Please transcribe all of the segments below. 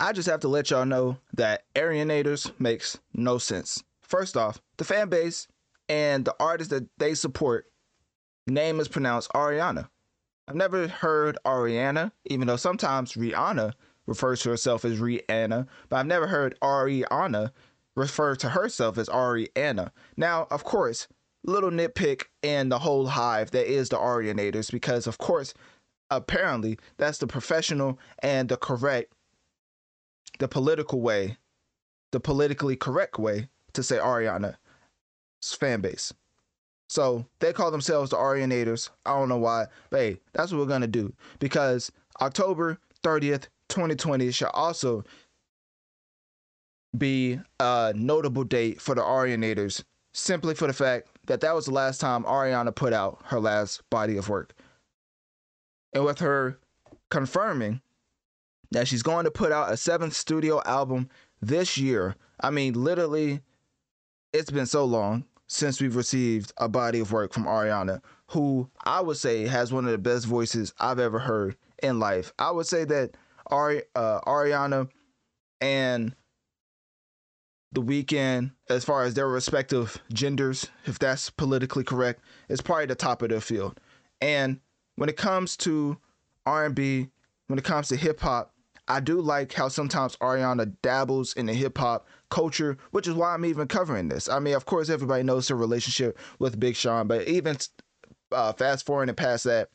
I just have to let y'all know that Arianators makes no sense. First off, the fan base and the artist that they support, name is pronounced Ariana. I've never heard Ariana, even though sometimes Rihanna refers to herself as Rihanna, but I've never heard Ariana refer to herself as Ariana. Now, of course, little nitpick in the whole hive that is the Arianators, because of course, apparently that's the professional and the correct, the political way, the politically correct way to say Ariana's fan base. So they call themselves the Arianators. I don't know why, but hey, that's what we're gonna do because October 30th, 2020 shall also be a notable date for the Arianators, simply for the fact that that was the last time Ariana put out her last body of work. And with her confirming that she's going to put out a seventh studio album this year, I mean, literally, it's been so long since we've received a body of work from Ariana, who I would say has one of the best voices I've ever heard in life. I would say that Ari, uh, Ariana and The Weeknd, as far as their respective genders, if that's politically correct, is probably the top of their field. And when it comes to R&B, when it comes to hip hop, I do like how sometimes Ariana dabbles in the hip hop culture, which is why I'm even covering this. I mean, of course, everybody knows her relationship with Big Sean, but even uh, fast forwarding past that,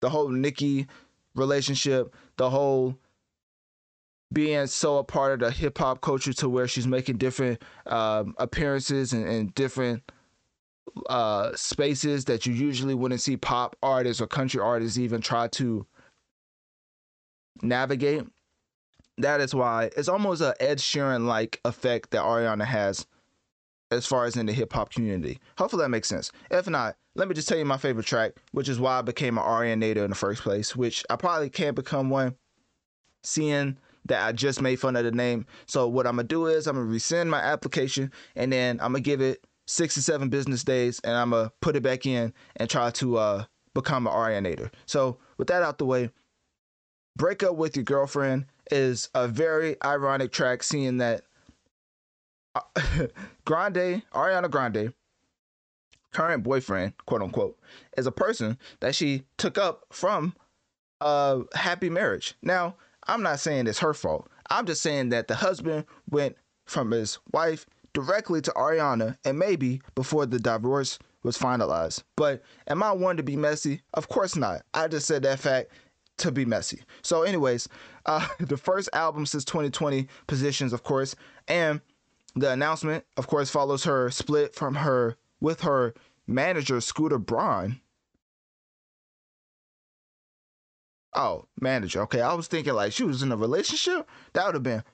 the whole Nicki relationship, the whole being so a part of the hip hop culture to where she's making different um, appearances and, and different uh, spaces that you usually wouldn't see pop artists or country artists even try to navigate. That is why it's almost a Ed Sheeran like effect that Ariana has as far as in the hip hop community. Hopefully that makes sense. If not, let me just tell you my favorite track, which is why I became an Ariana Arianator in the first place, which I probably can't become one seeing that I just made fun of the name. So what I'm gonna do is I'm gonna rescind my application and then I'm gonna give it six to seven business days and I'm gonna put it back in and try to uh, become an Arianator. So with that out the way, Break Up With Your Girlfriend is a very ironic track, seeing that uh, Grande, Ariana Grande, current boyfriend, quote unquote, is a person that she took up from a happy marriage. Now, I'm not saying it's her fault. I'm just saying that the husband went from his wife directly to Ariana and maybe before the divorce was finalized. But am I one to be messy? Of course not. I just said that fact to be messy. So, anyways, uh, the first album since 2020 positions, of course, and the announcement, of course, follows her split from her with her manager Scooter Braun. Oh, manager. Okay, I was thinking like she was in a relationship. That would have been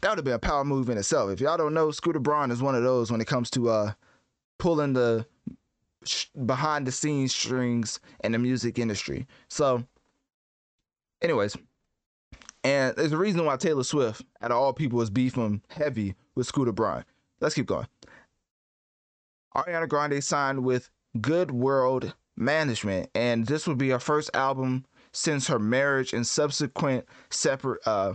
that would have been a power move in itself. If y'all don't know, Scooter Braun is one of those when it comes to uh pulling the sh- behind the scenes strings in the music industry. So Anyways, and there's a reason why Taylor Swift, out of all people, is beefing heavy with Scooter Braun. Let's keep going. Ariana Grande signed with Good World Management, and this would be her first album since her marriage and subsequent separate uh,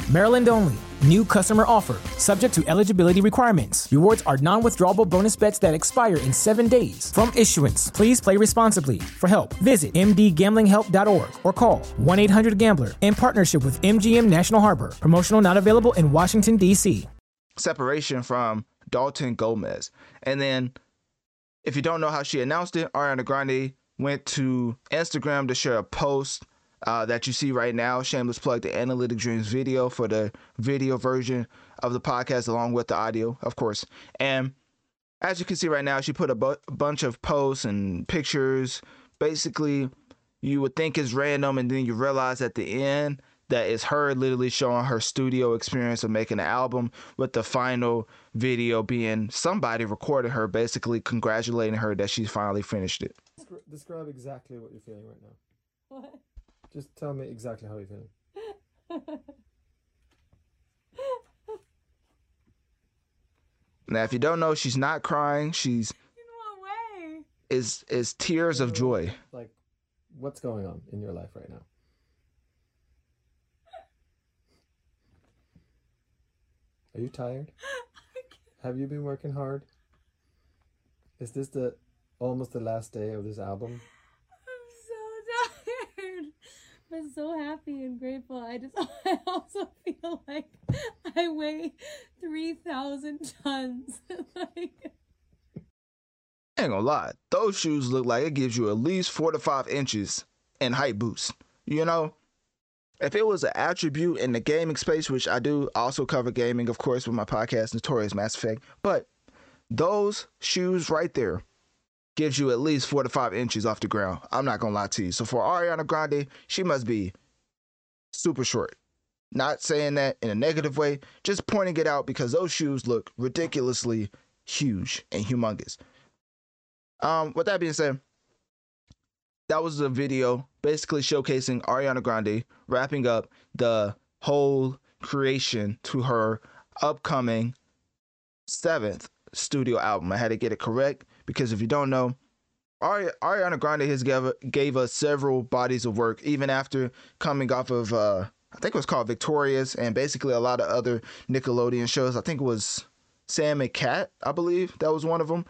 Maryland only. New customer offer. Subject to eligibility requirements. Rewards are non withdrawable bonus bets that expire in seven days. From issuance, please play responsibly. For help, visit mdgamblinghelp.org or call 1 800 Gambler in partnership with MGM National Harbor. Promotional not available in Washington, D.C. Separation from Dalton Gomez. And then, if you don't know how she announced it, Ariana Grande went to Instagram to share a post uh, that you see right now. Shameless plug the Analytic Dreams video for the video version of the podcast, along with the audio, of course. And as you can see right now, she put a bu- bunch of posts and pictures. Basically, you would think is random, and then you realize at the end that it's her literally showing her studio experience of making an album, with the final video being somebody recording her, basically congratulating her that she finally finished it. Describe exactly what you're feeling right now. What? Just tell me exactly how you're feeling. Now, if you don't know, she's not crying. She's In what way? is is tears of joy. Like, what's going on in your life right now? Are you tired? Have you been working hard? Is this the almost the last day of this album? I'm so tired, but so happy and grateful. I just, I also feel like I weigh three thousand tons. like, ain't gonna lie, those shoes look like it gives you at least four to five inches in height boost. You know, if it was an attribute in the gaming space, which I do also cover gaming, of course, with my podcast, Notorious Mass Effect, but those shoes right there gives you at least four to five inches off the ground. I'm not gonna lie to you. So for Ariana Grande, she must be super short. Not saying that in a negative way, just pointing it out because those shoes look ridiculously huge and humongous. Um, with that being said, that was a video basically showcasing Ariana Grande wrapping up the whole creation to her upcoming seventh studio album. I had to get it correct because if you don't know, Ari- Ariana Grande has gave, gave us several bodies of work even after coming off of uh, I think it was called Victorious and basically a lot of other Nickelodeon shows. I think it was Sam and Cat, I believe that was one of them.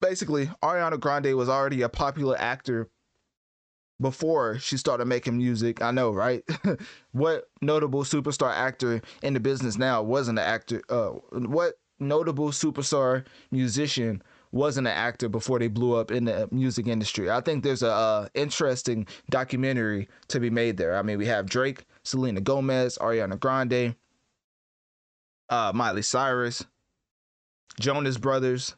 Basically, Ariana Grande was already a popular actor before she started making music. I know, right? what notable superstar actor in the business now wasn't an actor? Uh, what notable superstar musician wasn't an actor before they blew up in the music industry? I think there's a interesting documentary to be made there. I mean, we have Drake, Selena Gomez, Ariana Grande, uh, Miley Cyrus, Jonas Brothers.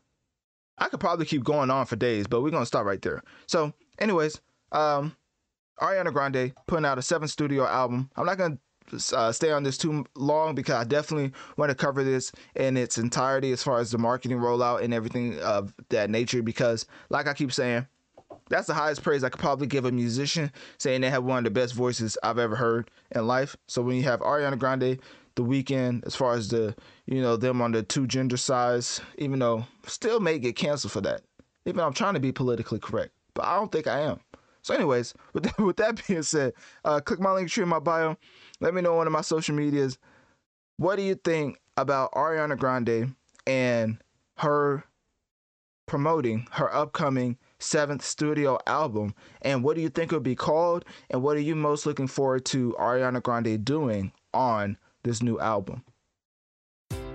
I could probably keep going on for days, but we're gonna stop right there. So, anyways, um, Ariana Grande putting out a seventh studio album. I'm not gonna uh, stay on this too long because I definitely want to cover this in its entirety as far as the marketing rollout and everything of that nature. Because, like I keep saying, that's the highest praise I could probably give a musician, saying they have one of the best voices I've ever heard in life. So when you have Ariana Grande, The Weeknd, as far as the you know them on the two gender sides, even though still may get canceled for that. Even though I'm trying to be politically correct, but I don't think I am. So, anyways, with that, with that being said, uh, click my link tree in my bio. Let me know on one of my social medias. What do you think about Ariana Grande and her promoting her upcoming seventh studio album? And what do you think it would be called? And what are you most looking forward to Ariana Grande doing on this new album?